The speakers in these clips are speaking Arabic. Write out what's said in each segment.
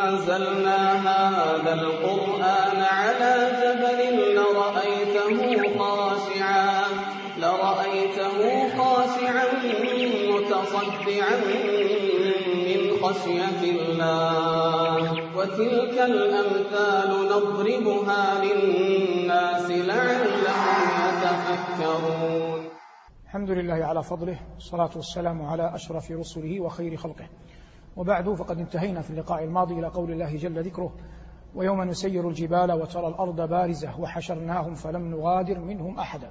أنزلنا هذا القرآن على جبل لرأيته خاشعا متصدعا من خشية الله. وتلك الأمثال نضربها للناس لعلهم يتفكرون. الحمد لله على فضله والصلاة والسلام على أشرف رسله وخير خلقه. وبعد فقد انتهينا في اللقاء الماضي إلى قول الله جل ذكره ويوم نسير الجبال وترى الأرض بارزة وحشرناهم فلم نغادر منهم أحدا.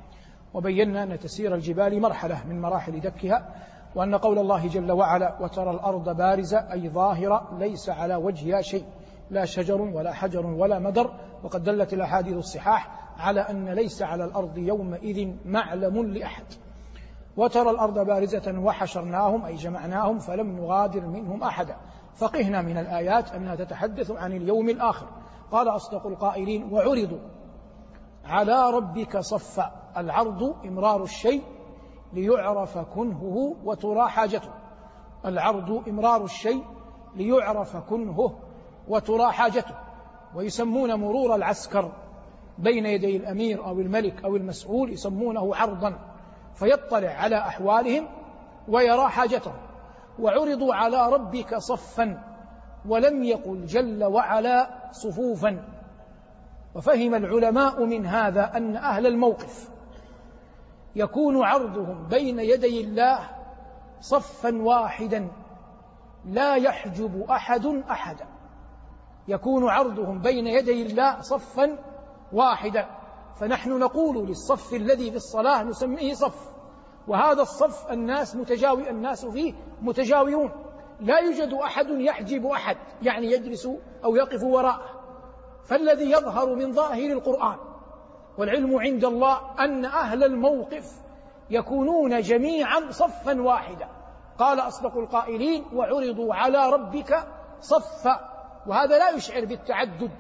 وبينا أن تسير الجبال مرحلة من مراحل دكها وأن قول الله جل وعلا وترى الأرض بارزة أي ظاهرة ليس على وجهها شيء لا شجر ولا حجر ولا مدر. وقد دلت الأحاديث الصحاح على أن ليس على الأرض يومئذ معلم لأحد. وترى الأرض بارزة وحشرناهم أي جمعناهم فلم نغادر منهم أحدا. فقهنا من الآيات أنها تتحدث عن اليوم الآخر. قال أصدق القائلين وعرضوا على ربك صفا العرض إمرار الشيء ليعرف كنهه وترى حاجته. العرض إمرار الشيء ليعرف كنهه وترى حاجته. ويسمون مرور العسكر بين يدي الأمير أو الملك أو المسؤول يسمونه عرضا. فيطلع على أحوالهم ويرى حاجتهم. وعرضوا على ربك صفا ولم يقل جل وعلا صفوفا. وفهم العلماء من هذا أن أهل الموقف يكون عرضهم بين يدي الله صفا واحدا لا يحجب أحد أحدا. يكون عرضهم بين يدي الله صفا واحدا. فنحن نقول للصف الذي في الصلاة نسميه صف وهذا الصف الناس متجاوي الناس فيه متجاورون لا يوجد أحد يحجب أحد يعني يجلس أو يقف وراءه فالذي يظهر من ظاهر القرآن والعلم عند الله أن أهل الموقف يكونون جميعا صفا واحدا. قال أصدق القائلين وعرضوا على ربك صفا. وهذا لا يشعر بالتعدد.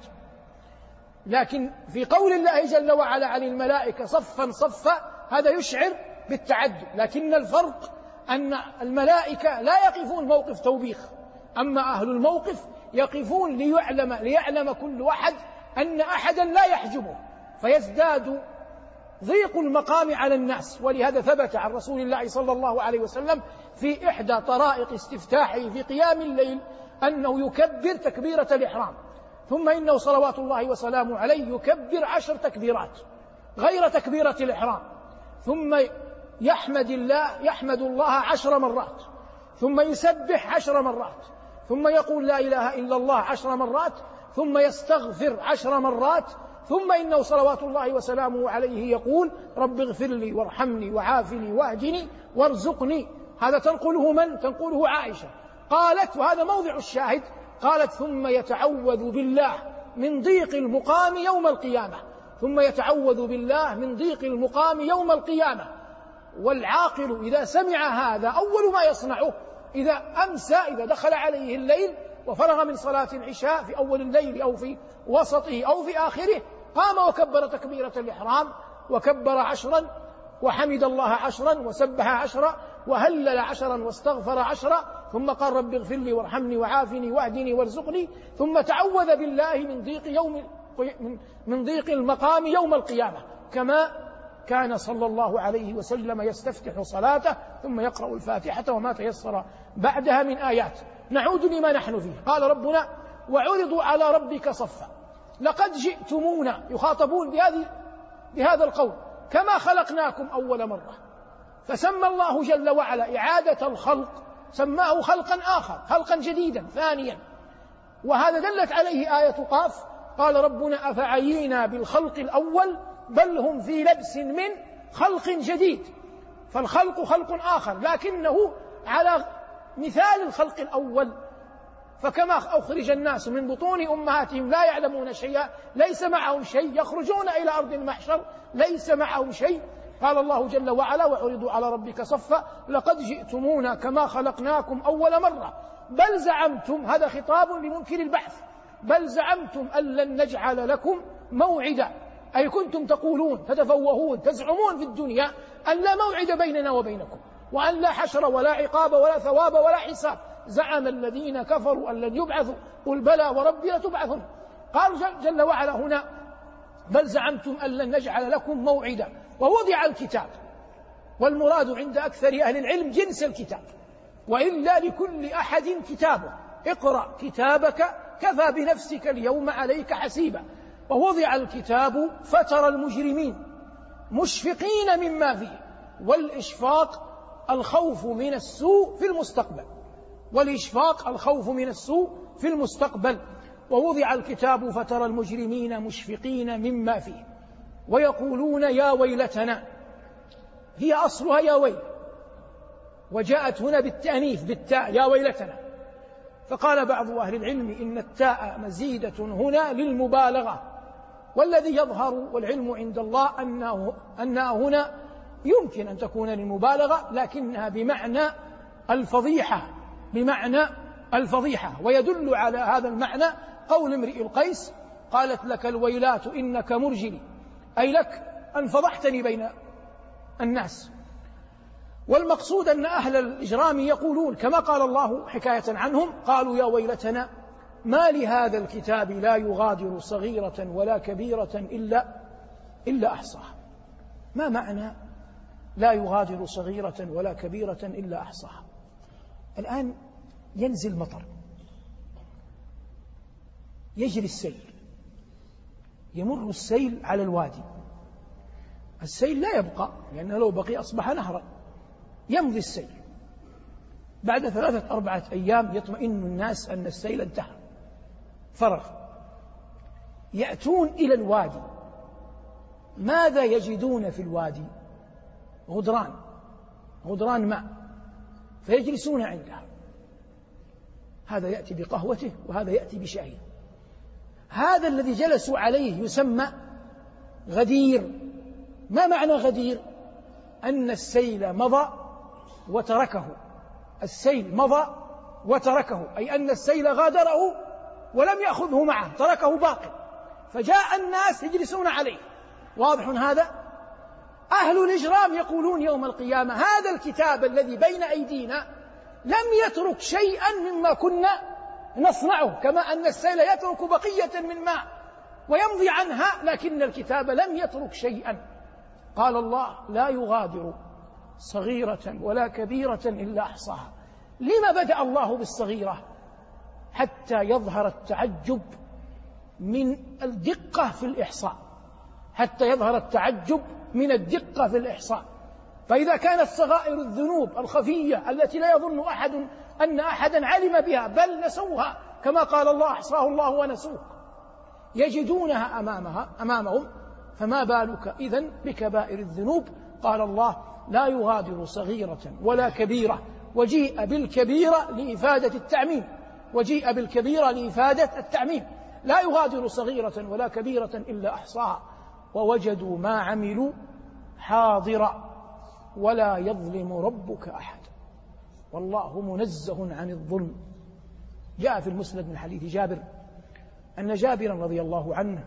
لكن في قول الله جل وعلا عن الملائكة صفا صفا هذا يشعر بالتعدد. لكن الفرق أن الملائكة لا يقفون موقف توبيخ أما أهل الموقف يقفون ليعلم ليعلم كل واحد أن أحدا لا يحجبه. فيزداد ضيق المقام على الناس. ولهذا ثبت عن رسول الله صلى الله عليه وسلم في إحدى طرائق استفتاحه في قيام الليل أنه يكبر تكبيرة الإحرام. ثم إنه صلوات الله وسلامه عليه يكبر عشر تكبيرات غير تكبيرة الإحرام. ثم يحمد الله يحمد الله عشر مرات. ثم يسبح عشر مرات. ثم يقول لا إله إلا الله عشر مرات. ثم يستغفر عشر مرات. ثم إنه صلوات الله وسلامه عليه يقول رب اغفر لي وارحمني وعافني واهدني وارزقني. هذا تنقله من؟ تنقله عائشة. قالت وهذا موضع الشاهد قالت ثم يتعوذ بالله من ضيق المقام يوم القيامة. ثم يتعوذ بالله من ضيق المقام يوم القيامة. والعاقل إذا سمع هذا أول ما يصنعه إذا أمسى إذا دخل عليه الليل وفرغ من صلاة العشاء في أول الليل أو في وسطه أو في آخره قام وكبر تكبيرة الإحرام وكبر عشرا وحمد الله عشرا وسبح عشرا وهلل عشرا واستغفر عشرا ثم قال رب اغفر لي وارحمني وعافني واهدني وارزقني ثم تعوذ بالله من ضيق يوم من ضيق المقام يوم القيامة كما كان صلى الله عليه وسلم يستفتح صلاته ثم يقرأ الفاتحة وما تيسر بعدها من آيات. نعود لما نحن فيه. قال ربنا وعرضوا على ربك صفا. لقد جئتمونا. يخاطبون بهذه بهذا القول. كما خلقناكم أول مرة. فسمى الله جل وعلا إعادة الخلق سماه خلقا آخر خلقا جديدا ثانيا. وهذا دلت عليه آية قاف قال ربنا أفعينا بالخلق الأول بل هم في لبس من خلق جديد. فالخلق خلق آخر لكنه على مثال الخلق الأول. فكما أخرج الناس من بطون أمهاتهم لا يعلمون شيئا ليس معهم شيء يخرجون إلى أرض المحشر ليس معهم شيء. قال الله جل وعلا وعرضوا على ربك صفا لقد جئتمونا كما خلقناكم أول مرة بل زعمتم هذا خطاب لمنكر البحث بل زعمتم أن لن نجعل لكم موعدا. أي كنتم تقولون تتفوهون تزعمون في الدنيا أن لا موعد بيننا وبينكم وأن لا حشر ولا عقاب ولا ثواب ولا حساب. زعم الذين كفروا أن لن يبعثوا. قل بلى وربي لتبعثن. قال جل وعلا هنا بل زعمتم أن لن نجعل لكم موعدا. ووضع الكتاب. والمراد عند أكثر أهل العلم جنس الكتاب. وإلا لكل أحد كتابه اقرأ كتابك كفى بنفسك اليوم عليك حسيبا. ووضع الكتاب فترى المجرمين مشفقين مما فيه. والإشفاق الخوف من السوء في المستقبل. والإشفاق الخوف من السوء في المستقبل. ووضع الكتاب فترى المجرمين مشفقين مما فيه. ويقولون يا ويلتنا هي أصلها يا ويل. وجاءت هنا بالتأنيث بالتاء يا ويلتنا. فقال بعض أهل العلم إن التاء مزيدة هنا للمبالغة. والذي يظهر والعلم عند الله أنه أنها هنا يمكن أن تكون للمبالغة لكنها بمعنى الفضيحة. بمعنى الفضيحة ويدل على هذا المعنى قول امرئ القيس قالت لك الويلات إنك مرجلي أي لك أن فضحتني بين الناس. والمقصود أن أهل الإجرام يقولون كما قال الله حكاية عنهم قالوا يا ويلتنا ما لهذا الكتاب لا يغادر صغيرة ولا كبيرة إلا إلا أحصاها ما معنى لا يغادر صغيرة ولا كبيرة إلا أحصاها الآن ينزل مطر. يجري السيل. يمر السيل على الوادي. السيل لا يبقى لأنه لو بقي أصبح نهرا. يمضي السيل. بعد ثلاثة أربعة أيام يطمئن الناس أن السيل انتهى. فرغ. يأتون إلى الوادي. ماذا يجدون في الوادي؟ غدران. غدران ماء. فيجلسون عندها. هذا يأتي بقهوته وهذا يأتي بشاهي هذا الذي جلسوا عليه يسمى غدير. ما معنى غدير؟ أن السيل مضى وتركه. السيل مضى وتركه أي أن السيل غادره ولم يأخذه معه تركه باقي. فجاء الناس يجلسون عليه. واضح هذا؟ أهل الإجرام يقولون يوم القيامة هذا الكتاب الذي بين أيدينا لم يترك شيئا مما كنا نصنعه كما أن السيل يترك بقية من ماء ويمضي عنها لكن الكتاب لم يترك شيئا. قال الله لا يغادر صغيرة ولا كبيرة إلا أحصاها. لما بدأ الله بالصغيرة حتى يظهر التعجب من الدقة في الإحصاء حتى يظهر التعجب من الدقة في الإحصاء. فإذا كانت صغائر الذنوب الخفية التي لا يظن أحد أن أحدا علم بها بل نسوها كما قال الله أحصاه الله ونسوه يجدونها أمامها أمامهم فما بالك إذن بكبائر الذنوب؟ قال الله لا يغادر صغيرة ولا كبيرة وجيء بالكبيرة لإفادة التعميم وجيء بالكبيرة لإفادة التعميم. لا يغادر صغيرة ولا كبيرة إلا أحصاها. ووجدوا ما عملوا حاضرا ولا يظلم ربك أحد. والله منزه عن الظلم. جاء في المسند من حديث جابر أن جابرا رضي الله عنه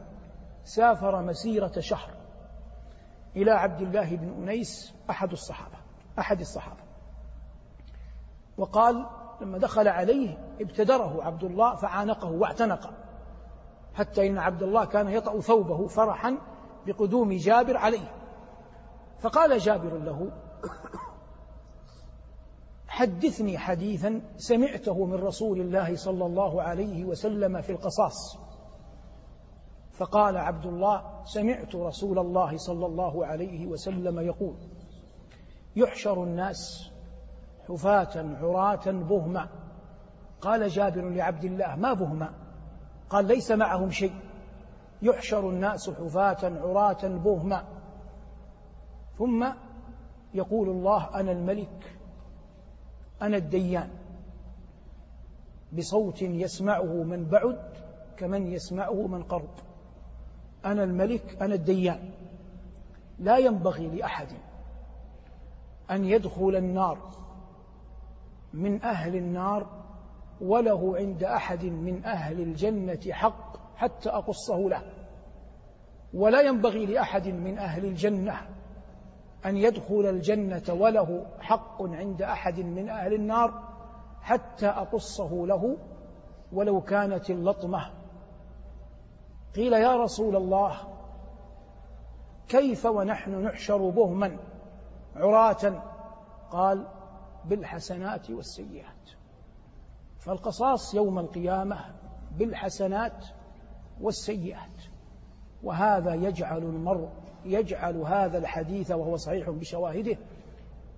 سافر مسيرة شهر إلى عبد الله بن أنيس أحد الصحابة أحد الصحابة. وقال لما دخل عليه ابتدره عبد الله فعانقه واعتنق حتى إن عبد الله كان يطأ ثوبه فرحا بقدوم جابر عليه. فقال جابر له حدثني حديثا سمعته من رسول الله صلى الله عليه وسلم في القصاص. فقال عبد الله سمعت رسول الله صلى الله عليه وسلم يقول يحشر الناس حفاة عراة بهما. قال جابر لعبد الله ما بهما؟ قال ليس معهم شيء. يحشر الناس حفاة عراة بهما. ثم يقول الله أنا الملك أنا الديان. بصوت يسمعه من بعد كمن يسمعه من قرب. أنا الملك أنا الديان. لا ينبغي لأحد أن يدخل النار من أهل النار وله عند أحد من أهل الجنة حق. حتى أقصه له. ولا ينبغي لأحد من أهل الجنة أن يدخل الجنة وله حق عند أحد من أهل النار حتى أقصه له ولو كانت اللطمة. قيل يا رسول الله كيف ونحن نحشر بهما عراة؟ قال بالحسنات والسيئات. فالقصاص يوم القيامة بالحسنات والسيئات. وهذا يجعل المرء يجعل هذا الحديث وهو صحيح بشواهده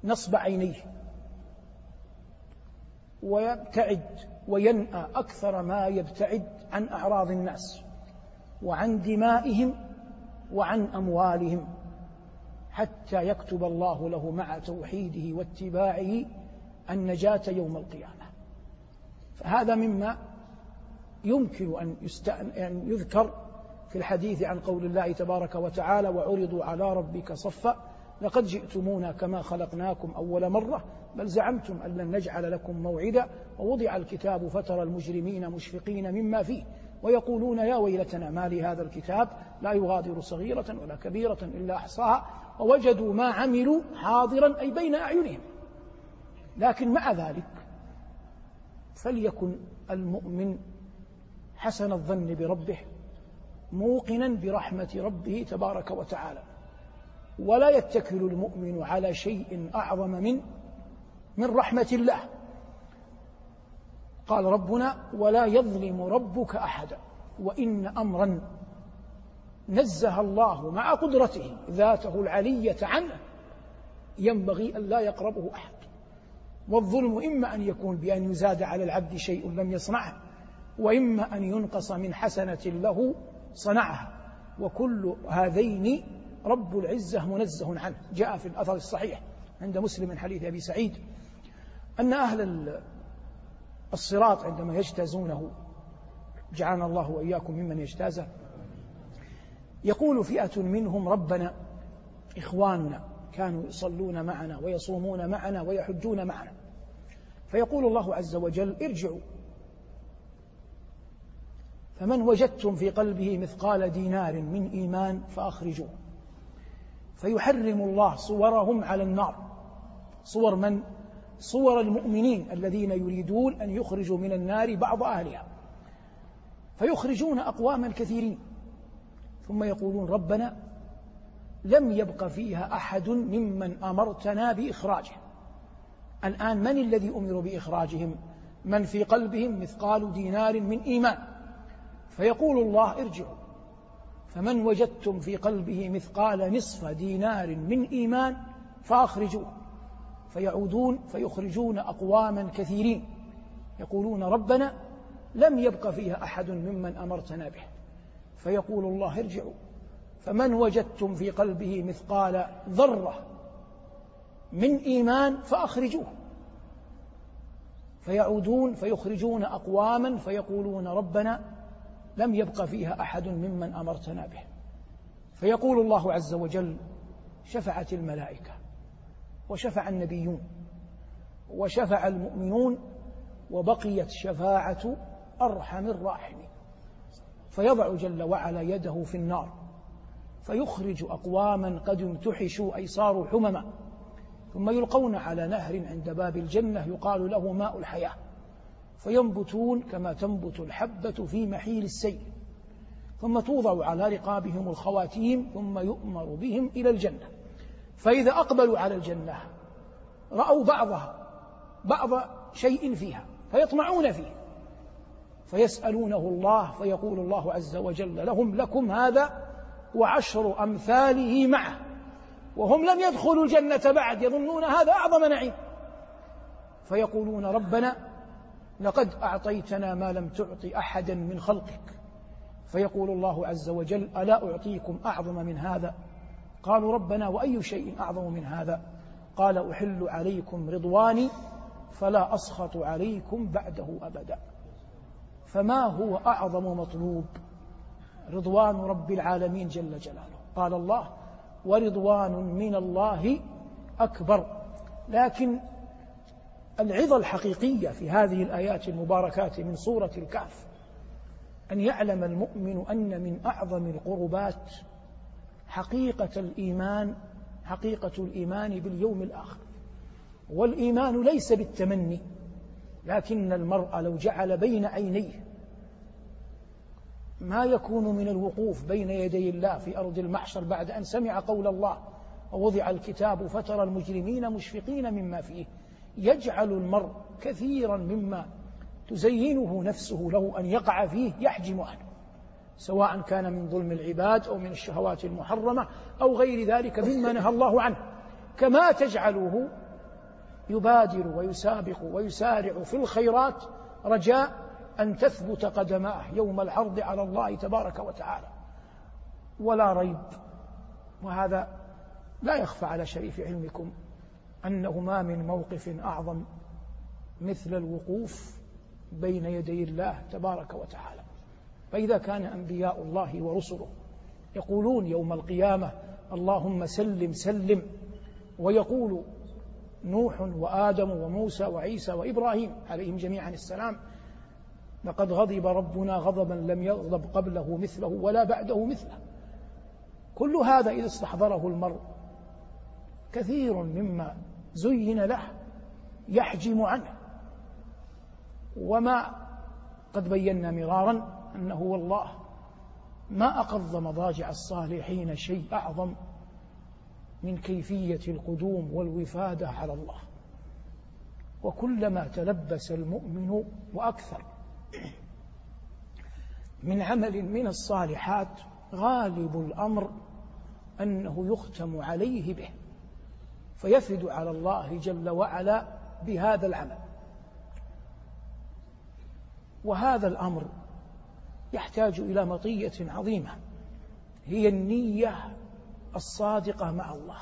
نصب عينيه. ويبتعد وينأى أكثر ما يبتعد عن أعراض الناس وعن دمائهم وعن أموالهم حتى يكتب الله له مع توحيده واتباعه النجاة يوم القيامة. فهذا مما يمكن أن, أن يذكر في الحديث عن قول الله تبارك وتعالى وعرضوا على ربك صفا لقد جئتمونا كما خلقناكم أول مرة بل زعمتم أن لن نجعل لكم موعدا ووضع الكتاب فترى المجرمين مشفقين مما فيه ويقولون يا ويلتنا ما لهذا الكتاب لا يغادر صغيرة ولا كبيرة إلا أحصاها ووجدوا ما عملوا حاضرا أي بين أعينهم. لكن مع ذلك فليكن المؤمن حسن الظن بربه موقنا برحمة ربه تبارك وتعالى. ولا يتكل المؤمن على شيء أعظم من من رحمة الله. قال ربنا ولا يظلم ربك أحدا وإن أمرا نزه الله مع قدرته ذاته العلية عنه ينبغي أن لا يقربه أحد. والظلم إما أن يكون بأن يزاد على العبد شيء لم يصنعه وإما أن ينقص من حسنة له صنعها. وكل هذين رب العزة منزه عنه. جاء في الأثر الصحيح عند مسلم من حديث أبي سعيد أن أهل الصراط عندما يجتازونه جعلنا الله وإياكم ممن يجتازه يقول فئة منهم ربنا إخواننا كانوا يصلون معنا ويصومون معنا ويحجون معنا. فيقول الله عز وجل ارجعوا. فمن وجدتم في قلبه مثقال دينار من إيمان فأخرجوه. فيحرم الله صورهم على النار. صور من؟ صور المؤمنين الذين يريدون أن يخرجوا من النار بعض أهلها. فيخرجون أقواما كثيرين. ثم يقولون ربنا لم يبق فيها أحد ممن أمرتنا بإخراجه. الآن من الذي أمر بإخراجهم؟ من في قلبهم مثقال دينار من إيمان. فيقول الله ارجعوا. فمن وجدتم في قلبه مثقال نصف دينار من إيمان فأخرجوه. فيعودون فيخرجون أقواما كثيرين. يقولون ربنا لم يبق فيها أحد ممن أمرتنا به. فيقول الله ارجعوا. فمن وجدتم في قلبه مثقال ذرة من إيمان فأخرجوه. فيعودون فيخرجون أقواما فيقولون ربنا لم يبق فيها أحد ممن أمرتنا به. فيقول الله عز وجل شفعت الملائكة وشفع النبيون وشفع المؤمنون وبقيت شفاعة أرحم الراحمين. فيضع جل وعلا يده في النار فيخرج أقواما قد امتحشوا أي صاروا حمما ثم يلقون على نهر عند باب الجنة يقال له ماء الحياة. فينبتون كما تنبت الحبة في محيل السيل ثم توضع على رقابهم الخواتيم ثم يؤمر بهم إلى الجنة. فإذا أقبلوا على الجنة رأوا بعضها بعض شيء فيها فيطمعون فيه فيسألونه الله فيقول الله عز وجل لهم لكم هذا وعشر أمثاله معه وهم لم يدخلوا الجنة بعد يظنون هذا أعظم نعيم. فيقولون ربنا لقد أعطيتنا ما لم تعط أحدا من خلقك. فيقول الله عز وجل ألا أعطيكم أعظم من هذا؟ قالوا ربنا وأي شيء أعظم من هذا؟ قال أحل عليكم رضواني فلا أسخط عليكم بعده أبدا. فما هو أعظم مطلوب؟ رضوان رب العالمين جل جلاله. قال الله ورضوان من الله أكبر. لكن العظة الحقيقية في هذه الآيات المباركات من سورة الكهف. أن يعلم المؤمن أن من أعظم القربات حقيقة الإيمان حقيقة الإيمان باليوم الآخر. والإيمان ليس بالتمني لكن المرء لو جعل بين عينيه ما يكون من الوقوف بين يدي الله في أرض المحشر بعد أن سمع قول الله ووضع الكتاب فترى المجرمين مشفقين مما فيه. يجعل المرء كثيرا مما تزينه نفسه له أن يقع فيه يحجم عنه سواء كان من ظلم العباد أو من الشهوات المحرمة أو غير ذلك مما نهى الله عنه. كما تجعله يبادر ويسابق ويسارع في الخيرات رجاء أن تثبت قدماه يوم العرض على الله تبارك وتعالى. ولا ريب وهذا لا يخفى على شريف علمكم. أنه ما من موقف أعظم مثل الوقوف بين يدي الله تبارك وتعالى. فإذا كان أنبياء الله ورسله يقولون يوم القيامة اللهم سلم سلم ويقول نوح وآدم وموسى وعيسى وإبراهيم عليهم جميعا السلام لقد غضب ربنا غضبا لم يغضب قبله مثله ولا بعده مثله. كل هذا إذا استحضره المرء كثير مما زين له يحجم عنه. وما قد بينا مرارا أنه والله ما أقض مضاجع الصالحين شيء أعظم من كيفية القدوم والوفادة على الله. وكلما تلبس المؤمن وأكثر من عمل من الصالحات غالب الأمر أنه يختم عليه به. فيفد على الله جل وعلا بهذا العمل. وهذا الأمر يحتاج إلى مطية عظيمة هي النية الصادقة مع الله.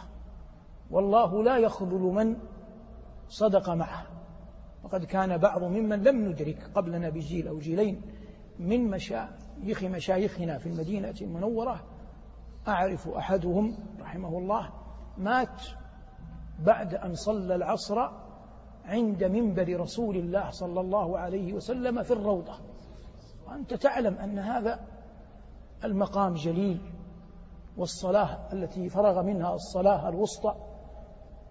والله لا يخذل من صدق معه. وقد كان بعض ممن لم ندرك قبلنا بجيل أو جيلين من مشايخ مشايخنا في المدينة المنورة. أعرف أحدهم رحمه الله مات بعد أن صلى العصر عند منبر رسول الله صلى الله عليه وسلم في الروضة. وأنت تعلم أن هذا المقام جليل والصلاة التي فرغ منها الصلاة الوسطى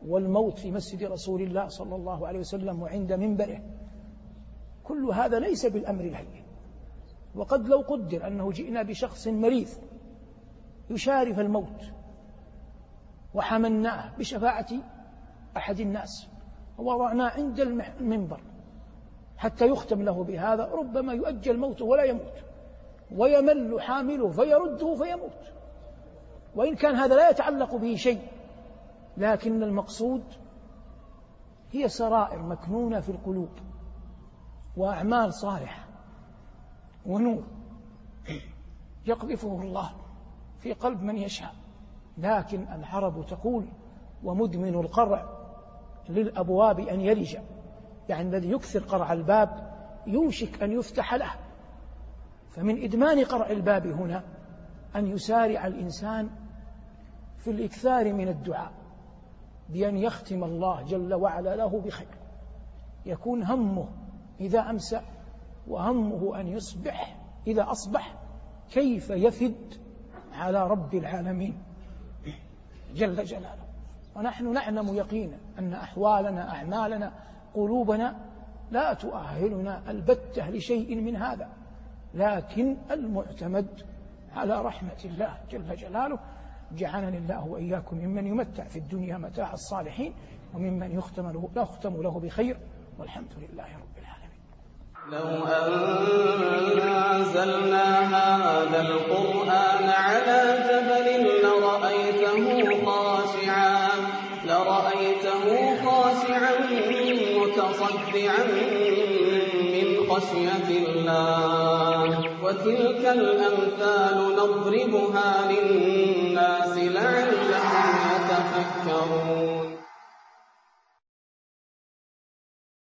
والموت في مسجد رسول الله صلى الله عليه وسلم وعند منبره كل هذا ليس بالأمر الهين. وقد لو قدر أنه جئنا بشخص مريض يشارف الموت وحملناه بشفاعة أحد الناس. ووضعناه عند المنبر حتى يختم له بهذا. ربما يؤجل موته ولا يموت. ويمل حامله فيرده فيموت. وإن كان هذا لا يتعلق به شيء. لكن المقصود هي سرائر مكنونة في القلوب وأعمال صالحة ونور يقذفه الله في قلب من يشاء. لكن العرب تقول ومدمن القرع للأبواب أن يلج يعني الذي يكثر قرع الباب يوشك أن يفتح له. فمن إدمان قرع الباب هنا أن يسارع الإنسان في الإكثار من الدعاء بأن يختم الله جل وعلا له بخير. يكون همه إذا أمسى وهمه أن يصبح إذا أصبح. كيف يفد على رب العالمين جل جلاله. ونحن نعلم يقينا أن أحوالنا أعمالنا قلوبنا لا تؤهلنا البتة لشيء من هذا. لكن المعتمد على رحمة الله جل جلاله جعلني الله وإياكم ممن يمتع في الدنيا متاع الصالحين وممن يختم له, يختم له بخير والحمد لله رب العالمين. لو أنزلنا هذا القرآن على جبل متصدعا من خشية الله. وتلك الأمثال نضربها للناس